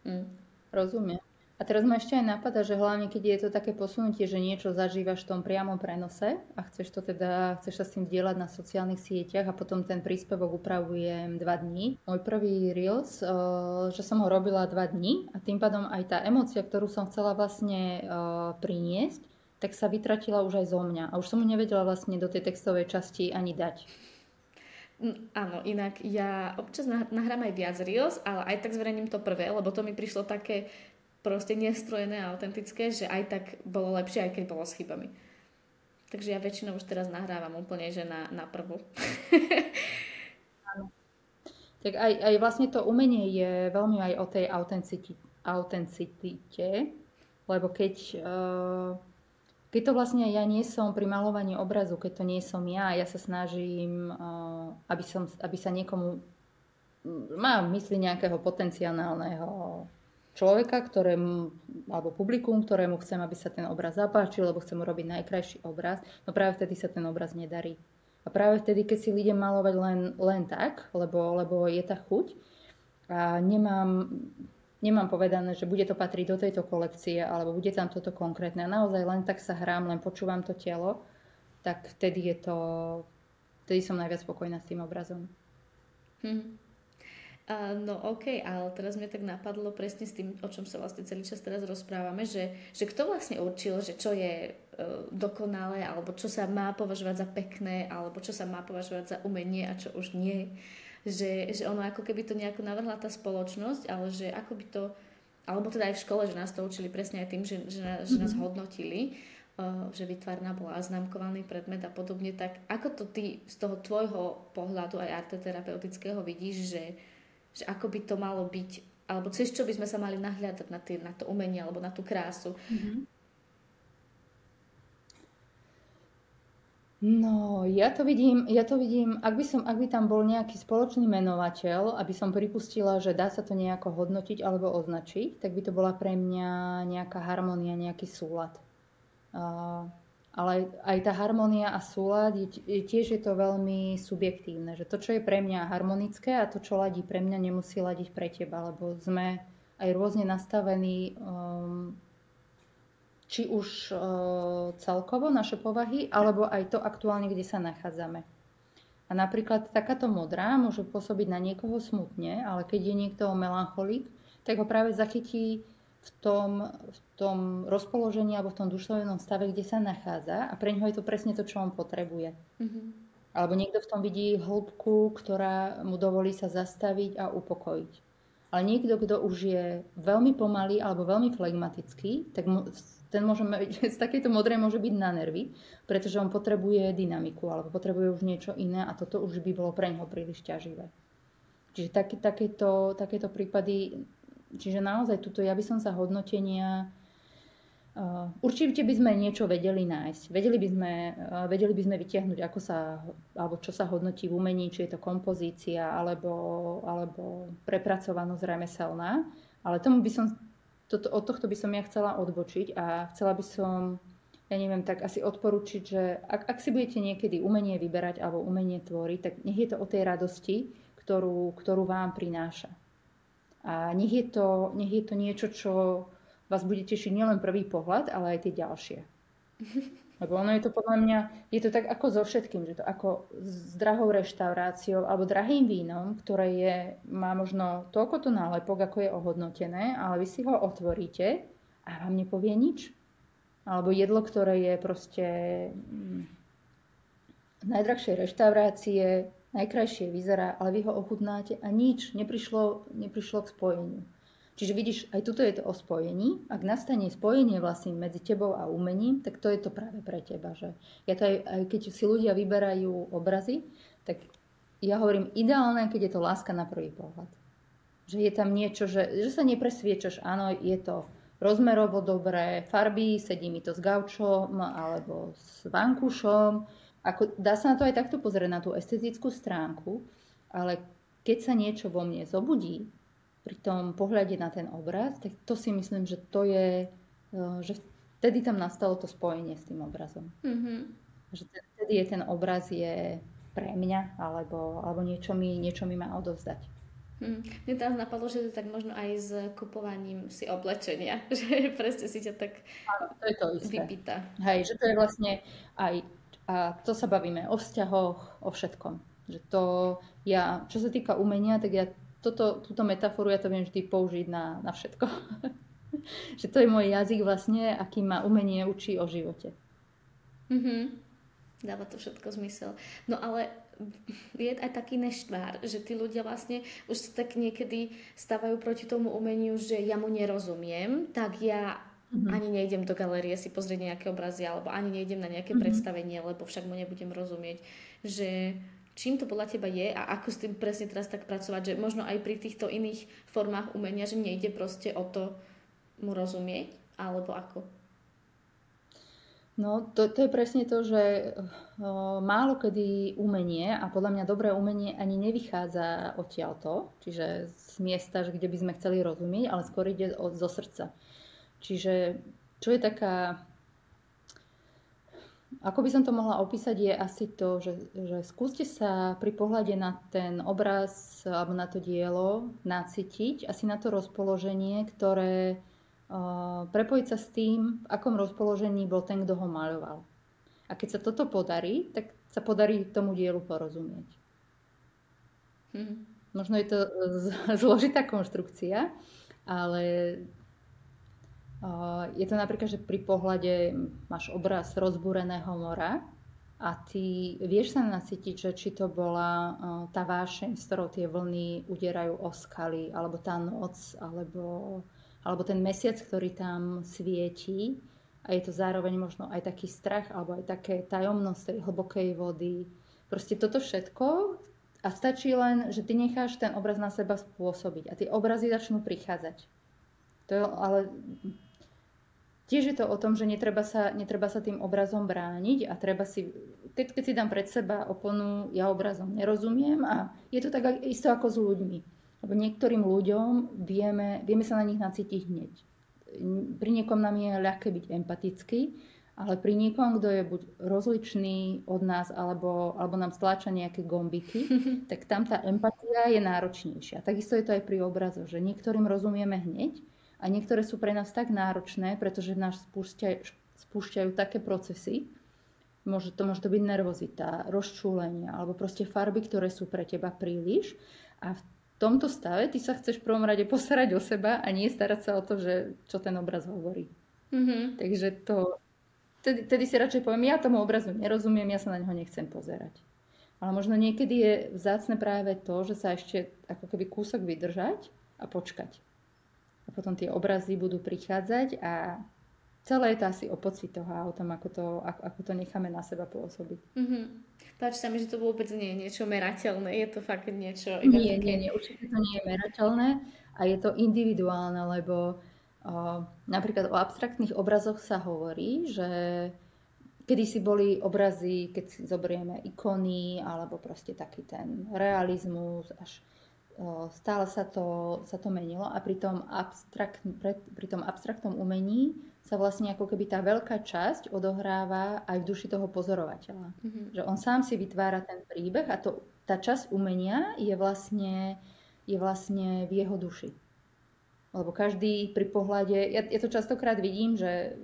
Mm. Rozumiem. A teraz ma ešte aj napadá, že hlavne keď je to také posunutie, že niečo zažívaš v tom priamom prenose a chceš to teda, chceš sa s tým dielať na sociálnych sieťach a potom ten príspevok upravujem dva dní. Môj prvý Reels, eh, že som ho robila dva dní a tým pádom aj tá emocia, ktorú som chcela vlastne eh, priniesť, tak sa vytratila už aj zo mňa a už som ju nevedela vlastne do tej textovej časti ani dať. Mm, áno, inak ja občas nahrám aj viac Reels, ale aj tak zverejním to prvé, lebo to mi prišlo také proste nestrojené a autentické, že aj tak bolo lepšie, aj keď bolo s chybami. Takže ja väčšinou už teraz nahrávam úplne, že na, na prvú. tak aj, aj vlastne to umenie je veľmi aj o tej autenticite, lebo keď, uh, keď to vlastne ja nie som pri malovaní obrazu, keď to nie som ja, ja sa snažím, uh, aby, som, aby sa niekomu, mám mysli nejakého potenciálneho človeka, ktorému, alebo publikum, ktorému chcem, aby sa ten obraz zapáčil, lebo chcem urobiť najkrajší obraz, no práve vtedy sa ten obraz nedarí. A práve vtedy, keď si idem malovať len, len tak, lebo, lebo je tá chuť a nemám, nemám povedané, že bude to patriť do tejto kolekcie alebo bude tam toto konkrétne a naozaj len tak sa hrám, len počúvam to telo, tak vtedy je to, vtedy som najviac spokojná s tým obrazom. Hmm. A, no OK, ale teraz mi tak napadlo presne s tým, o čom sa vlastne celý čas teraz rozprávame, že, že kto vlastne určil, že čo je uh, dokonalé, alebo čo sa má považovať za pekné, alebo čo sa má považovať za umenie a čo už nie. Že, že ono ako keby to nejako navrhla tá spoločnosť, ale že ako by to, alebo teda aj v škole, že nás to učili presne aj tým, že, že, že nás mhm. hodnotili, uh, že vytvárna bola známkovaný predmet a podobne, tak ako to ty z toho tvojho pohľadu aj arteterapeutického vidíš, že že ako by to malo byť, alebo cez čo by sme sa mali nahľadať na, tý, na to umenie alebo na tú krásu. Mm-hmm. No, ja to vidím, ja to vidím, ak by, som, ak by tam bol nejaký spoločný menovateľ, aby som pripustila, že dá sa to nejako hodnotiť alebo označiť, tak by to bola pre mňa nejaká harmonia, nejaký súlad. Uh, ale aj tá harmonia a súlad, tiež je to veľmi subjektívne, že to, čo je pre mňa harmonické a to, čo ladí pre mňa, nemusí ladiť pre teba, lebo sme aj rôzne nastavení um, či už celkovo naše povahy, alebo aj to aktuálne, kde sa nachádzame. A napríklad takáto modrá môže pôsobiť na niekoho smutne, ale keď je niekto melancholik, tak ho práve zachytí v tom, v tom rozpoložení alebo v tom duševnom stave, kde sa nachádza a pre neho je to presne to, čo on potrebuje. Mm-hmm. Alebo niekto v tom vidí hĺbku, ktorá mu dovolí sa zastaviť a upokojiť. Ale niekto, kto už je veľmi pomalý alebo veľmi flegmatický, tak ten môže, z takejto modrej môže byť na nervy, pretože on potrebuje dynamiku alebo potrebuje už niečo iné a toto už by bolo pre neho príliš ťaživé. Čiže také, takéto, takéto prípady, čiže naozaj tuto ja by som sa hodnotenia Uh, určite by sme niečo vedeli nájsť. Vedeli by sme, uh, vedeli by sme vytiahnuť, ako sa, alebo čo sa hodnotí v umení, či je to kompozícia, alebo, alebo prepracovanosť remeselná. Ale tomu by som toto, od tohto by som ja chcela odbočiť a chcela by som, ja neviem, tak asi odporučiť, že ak, ak si budete niekedy umenie vyberať alebo umenie tvoriť, tak nech je to o tej radosti, ktorú, ktorú vám prináša. A nech je, to, nech je to niečo, čo vás bude tešiť nielen prvý pohľad, ale aj tie ďalšie. Lebo ono je to podľa mňa, je to tak ako so všetkým, že to ako s drahou reštauráciou alebo drahým vínom, ktoré je, má možno toľko to nálepok, ako je ohodnotené, ale vy si ho otvoríte a vám nepovie nič. Alebo jedlo, ktoré je proste mm, z najdrahšej reštaurácie, najkrajšie vyzerá, ale vy ho ochutnáte a nič, neprišlo, neprišlo k spojeniu. Čiže vidíš, aj tuto je to o spojení. Ak nastane spojenie vlastne medzi tebou a umením, tak to je to práve pre teba. Že ja to aj, aj keď si ľudia vyberajú obrazy, tak ja hovorím ideálne, keď je to láska na prvý pohľad. Že je tam niečo, že, že sa nepresviečaš, áno, je to rozmerovo dobré, farby, sedí mi to s gaučom alebo s vankušom. Ako, dá sa na to aj takto pozrieť, na tú estetickú stránku, ale keď sa niečo vo mne zobudí, pri tom pohľade na ten obraz, tak to si myslím, že to je, eh, že vtedy tam nastalo to spojenie s tým obrazom. Mm-hmm. Že vtedy je ten obraz je pre mňa, alebo, alebo niečo, mi, niečo mi má odovzdať. Hmm. Mne teraz napadlo, že to tak možno aj s kupovaním si oblečenia, že presne si ťa tak to je to isté. vypýta. Hej, že to je vlastne aj, a to sa bavíme o vzťahoch, o všetkom. Že to ja, čo sa týka umenia, tak ja toto, túto metaforu ja to viem vždy použiť na, na všetko. že to je môj jazyk vlastne, aký ma umenie učí o živote. Mm-hmm. Dáva to všetko zmysel. No ale je aj taký neštvár, že tí ľudia vlastne už sa tak niekedy stávajú proti tomu umeniu, že ja mu nerozumiem, tak ja mm-hmm. ani nejdem do galérie si pozrieť nejaké obrazy, alebo ani nejdem na nejaké mm-hmm. predstavenie, lebo však mu nebudem rozumieť. Že čím to podľa teba je a ako s tým presne teraz tak pracovať, že možno aj pri týchto iných formách umenia, že nejde proste o to mu rozumieť, alebo ako? No, to, to je presne to, že o, málo kedy umenie, a podľa mňa dobré umenie ani nevychádza odtiaľto, čiže z miesta, že kde by sme chceli rozumieť, ale skôr ide od, zo srdca. Čiže čo je taká ako by som to mohla opísať, je asi to, že, že skúste sa pri pohľade na ten obraz alebo na to dielo nacítiť, asi na to rozpoloženie, ktoré uh, prepojiť sa s tým, v akom rozpoložení bol ten, kto ho maľoval. A keď sa toto podarí, tak sa podarí tomu dielu porozumieť. Hmm. Možno je to zložitá konštrukcia, ale je to napríklad, že pri pohľade máš obraz rozbúreného mora a ty vieš sa nacítiť, že či to bola tá vášeň, s ktorou tie vlny uderajú o skaly, alebo tá noc, alebo, alebo ten mesiac, ktorý tam svietí. A je to zároveň možno aj taký strach, alebo aj také tajomnosť tej hlbokej vody. Proste toto všetko a stačí len, že ty necháš ten obraz na seba spôsobiť a tie obrazy začnú prichádzať. To je, ale Tiež je to o tom, že netreba sa, netreba sa tým obrazom brániť a treba si, keď, keď si dám pred seba oponu, ja obrazom nerozumiem a je to tak isto ako s ľuďmi. Lebo niektorým ľuďom vieme, vieme sa na nich nacítiť hneď. Pri niekom nám je ľahké byť empatický, ale pri niekom, kto je buď rozličný od nás, alebo, alebo nám stláča nejaké gombiky, tak tam tá empatia je náročnejšia. Takisto je to aj pri obrazoch, že niektorým rozumieme hneď, a niektoré sú pre nás tak náročné, pretože nás spúšťajú, spúšťajú také procesy, môže, to môže to byť nervozita, rozčúlenie alebo proste farby, ktoré sú pre teba príliš a v tomto stave ty sa chceš v prvom rade postarať o seba a nie starať sa o to, že čo ten obraz hovorí. Mm-hmm. Takže to, tedy, tedy si radšej poviem, ja tomu obrazu nerozumiem, ja sa na neho nechcem pozerať. Ale možno niekedy je vzácne práve to, že sa ešte ako keby kúsok vydržať a počkať. A potom tie obrazy budú prichádzať a celé je to asi o pocitoch a o tom, ako to, ako, ako to necháme na seba pôsobiť. Mm-hmm. Páči sa mi, že to vôbec nie je niečo merateľné, je to fakt niečo... Nie, také... nie, nie, určite to nie je merateľné a je to individuálne, lebo o, napríklad o abstraktných obrazoch sa hovorí, že Kedy si boli obrazy, keď si zoberieme ikony, alebo proste taký ten realizmus, až stále sa to, sa to menilo a pri tom, abstrakt, pri tom abstraktnom umení sa vlastne ako keby tá veľká časť odohráva aj v duši toho pozorovateľa. Mm-hmm. Že on sám si vytvára ten príbeh a to, tá časť umenia je vlastne, je vlastne v jeho duši. Lebo každý pri pohľade, ja, ja to častokrát vidím, že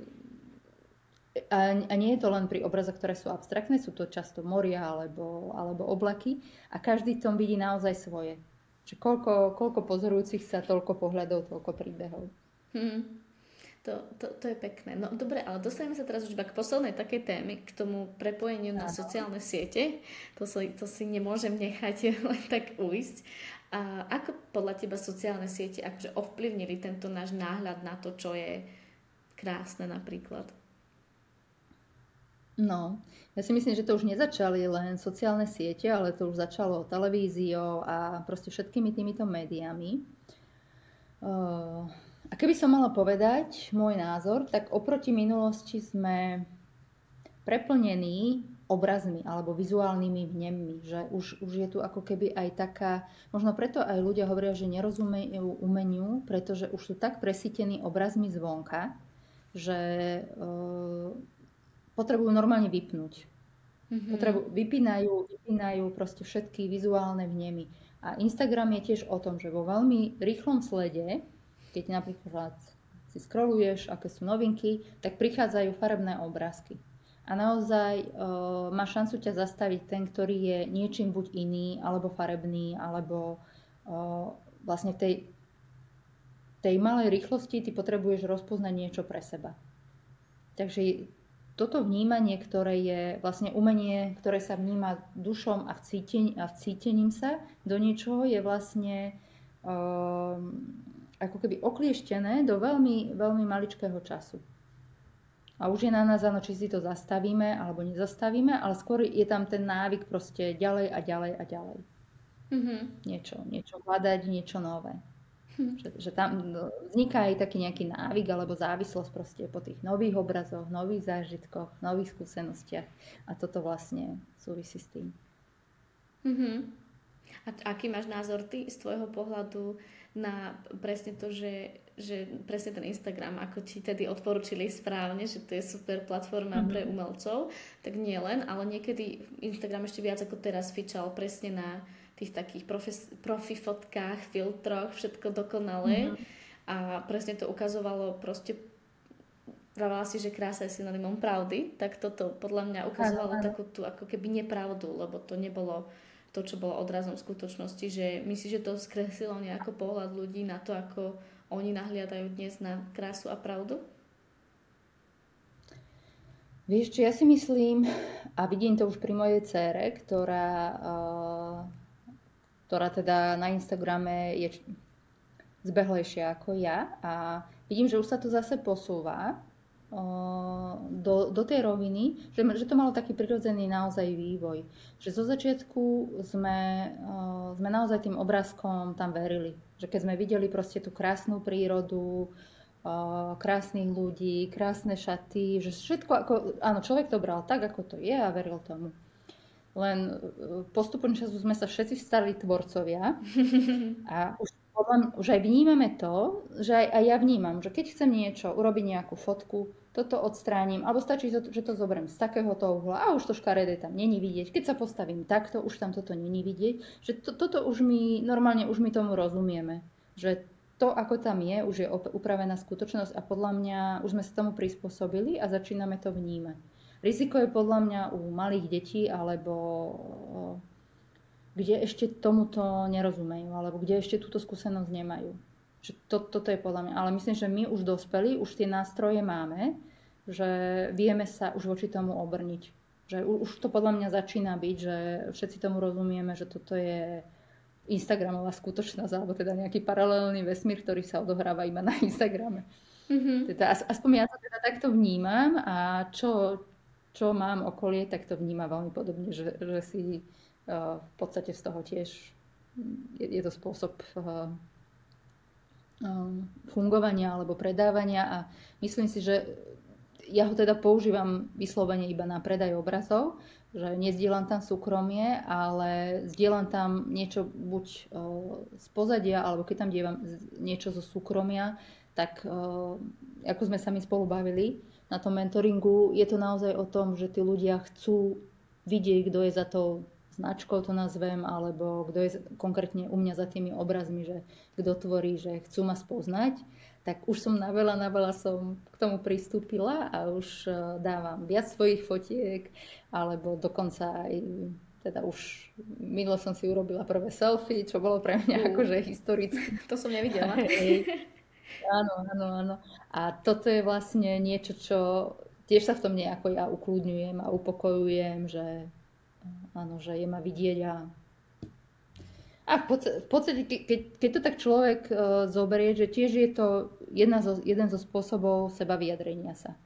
a, a nie je to len pri obrazoch, ktoré sú abstraktné, sú to často moria alebo, alebo oblaky a každý v tom vidí naozaj svoje. Čiže koľko, koľko pozorujúcich sa, toľko pohľadov, toľko príbehov. Hmm. To, to, to je pekné. No dobre, ale dostaneme sa teraz už iba k poslednej takej témy, k tomu prepojeniu na sociálne siete. To si, to si nemôžem nechať len tak uísť. A ako podľa teba sociálne siete akože ovplyvnili tento náš náhľad na to, čo je krásne napríklad? No, ja si myslím, že to už nezačali len sociálne siete, ale to už začalo televíziou a proste všetkými týmito médiami. A keby som mala povedať môj názor, tak oproti minulosti sme preplnení obrazmi alebo vizuálnymi vnemmi, že už, už je tu ako keby aj taká, možno preto aj ľudia hovoria, že nerozumejú umeniu, pretože už sú tak presítení obrazmi zvonka, že potrebujú normálne vypnúť. Mm-hmm. Potrebu, vypínajú, vypínajú proste všetky vizuálne vnemy. A Instagram je tiež o tom, že vo veľmi rýchlom slede, keď napríklad si scrolluješ, aké sú novinky, tak prichádzajú farebné obrázky. A naozaj e, má šancu ťa zastaviť ten, ktorý je niečím buď iný, alebo farebný, alebo e, vlastne v tej, tej malej rýchlosti ty potrebuješ rozpoznať niečo pre seba. Takže toto vnímanie, ktoré je vlastne umenie, ktoré sa vníma dušom a, vcíten, a vcítením sa do niečoho, je vlastne um, ako keby oklieštené do veľmi, veľmi maličkého času. A už je na nás, áno, či si to zastavíme alebo nezastavíme, ale skôr je tam ten návyk proste ďalej a ďalej a ďalej. Mm-hmm. Niečo, niečo hľadať, niečo nové. Hm. Že, že tam no, vzniká aj taký nejaký návyk alebo závislosť proste po tých nových obrazoch, nových zážitkoch, nových skúsenostiach. A toto vlastne súvisí s tým. Mm-hmm. A aký máš názor ty z tvojho pohľadu na presne to, že, že presne ten Instagram, ako ti tedy odporučili správne, že to je super platforma mm-hmm. pre umelcov, tak nie len, ale niekedy Instagram ešte viac ako teraz fičal presne na tých takých profes, profi fotkách, filtroch, všetko dokonalé. Mm-hmm. A presne to ukazovalo proste Vravala si, že krása je synonymom pravdy, tak toto podľa mňa ukazovalo ano, ano. takú tú ako keby nepravdu, lebo to nebolo to, čo bolo odrazom skutočnosti, že myslíš, že to skreslilo nejako pohľad ľudí na to, ako oni nahliadajú dnes na krásu a pravdu? Vieš čo, ja si myslím, a vidím to už pri mojej cére, ktorá uh, ktorá teda na Instagrame je zbehlejšia ako ja a vidím, že už sa to zase posúva do, do tej roviny, že, že to malo taký prirodzený naozaj vývoj. Že zo začiatku sme, sme naozaj tým obrázkom tam verili. Že keď sme videli proste tú krásnu prírodu, krásnych ľudí, krásne šaty, že všetko ako, áno, človek to bral tak, ako to je a veril tomu. Len e, postupom času sme sa všetci stali tvorcovia a už, už aj vnímame to, že aj, aj ja vnímam, že keď chcem niečo, urobiť nejakú fotku, toto odstránim, alebo stačí, že to zoberiem z takéhoto uhla a už to škaredé tam není vidieť. Keď sa postavím takto, už tam toto není vidieť. Že to, toto už my, normálne už my tomu rozumieme. Že to, ako tam je, už je upravená skutočnosť a podľa mňa už sme sa tomu prispôsobili a začíname to vnímať. Riziko je podľa mňa u malých detí alebo kde ešte tomuto nerozumejú alebo kde ešte túto skúsenosť nemajú. Že to, toto je podľa mňa. Ale myslím, že my už dospeli, už tie nástroje máme, že vieme sa už voči tomu obrniť. Že už to podľa mňa začína byť, že všetci tomu rozumieme, že toto je Instagramová skutočnosť, alebo teda nejaký paralelný vesmír, ktorý sa odohráva iba na Instagrame. Mm-hmm. Teda, aspoň ja to teda takto vnímam a čo, čo mám okolie, tak to vníma veľmi podobne, že, že si uh, v podstate z toho tiež je, je to spôsob uh, um, fungovania alebo predávania a myslím si, že ja ho teda používam vyslovene iba na predaj obrazov, že nezdielam tam súkromie, ale zdieľam tam niečo buď z pozadia, alebo keď tam dievam niečo zo súkromia, tak ako sme sa mi spolu bavili na tom mentoringu, je to naozaj o tom, že tí ľudia chcú vidieť, kto je za tou značkou, to nazvem, alebo kto je konkrétne u mňa za tými obrazmi, že kto tvorí, že chcú ma spoznať tak už som na veľa, na veľa som k tomu pristúpila a už e, dávam viac svojich fotiek, alebo dokonca aj teda už minule som si urobila prvé selfie, čo bolo pre mňa uh. akože historické. To som nevidela. áno, áno, áno. A toto je vlastne niečo, čo tiež sa v tom nejako ja ukludňujem a upokojujem, že áno, že je ma vidieť a a v podstate, keď, keď to tak človek uh, zoberie, že tiež je to jedna zo, jeden zo spôsobov seba vyjadrenia sa.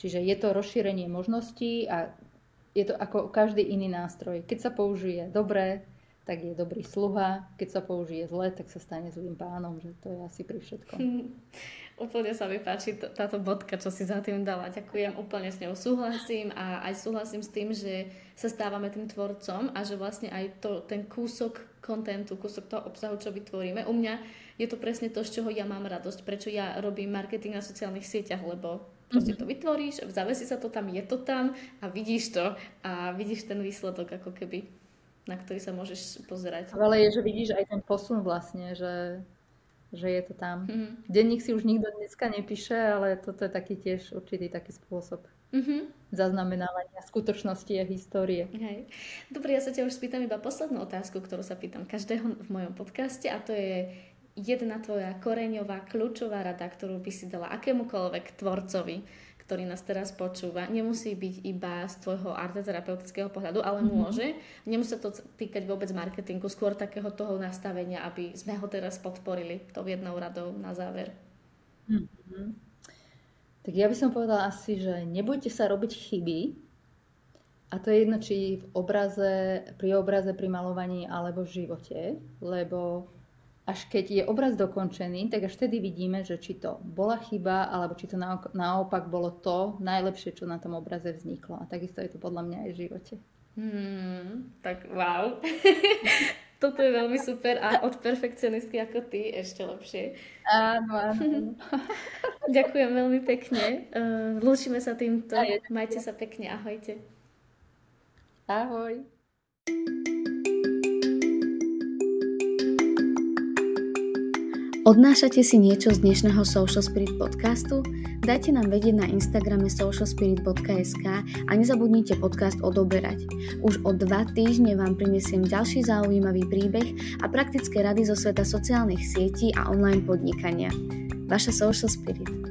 Čiže je to rozšírenie možností a je to ako každý iný nástroj. Keď sa použije dobre, tak je dobrý sluha, keď sa použije zle, tak sa stane zlým pánom, že to je asi pri všetkom. Úplne sa mi páči t- táto bodka, čo si za tým dala. Ďakujem, úplne s ňou súhlasím a aj súhlasím s tým, že sa stávame tým tvorcom a že vlastne aj to, ten kúsok kontentu, kúsok toho obsahu, čo vytvoríme. U mňa je to presne to, z čoho ja mám radosť, prečo ja robím marketing na sociálnych sieťach, lebo proste to mhm. vytvoríš, zavesí sa to tam, je to tam a vidíš to a vidíš ten výsledok ako keby na ktorý sa môžeš pozerať. Ale je, že vidíš aj ten posun vlastne, že že je to tam. Mm-hmm. Denník si už nikto dneska nepíše, ale toto je taký tiež určitý taký spôsob mm-hmm. zaznamenávania skutočnosti a histórie. Hej. Dobre, ja sa ťa už spýtam iba poslednú otázku, ktorú sa pýtam každého v mojom podcaste a to je jedna tvoja koreňová, kľúčová rada, ktorú by si dala akémukoľvek tvorcovi, ktorý nás teraz počúva, nemusí byť iba z tvojho arteterapeutického pohľadu, ale mm-hmm. môže. Nemusí sa to týkať vôbec marketingu, skôr takého toho nastavenia, aby sme ho teraz podporili tou jednou radou na záver. Mm-hmm. Tak ja by som povedala asi, že nebojte sa robiť chyby, a to je jedno, či v obraze, pri obraze, pri malovaní alebo v živote, lebo až keď je obraz dokončený, tak až vtedy vidíme, že či to bola chyba, alebo či to naopak bolo to najlepšie, čo na tom obraze vzniklo. A takisto je to podľa mňa aj v živote. Hmm, tak wow. Toto je veľmi super a od perfekcionistky ako ty ešte lepšie. Áno, áno. Ďakujem veľmi pekne. Uh, lúčime sa týmto. Majte sa pekne. Ahojte. Ahoj. Odnášate si niečo z dnešného Social Spirit podcastu? Dajte nám vedieť na Instagrame socialspirit.sk a nezabudnite podcast odoberať. Už o dva týždne vám prinesiem ďalší zaujímavý príbeh a praktické rady zo sveta sociálnych sietí a online podnikania. Vaša Social Spirit.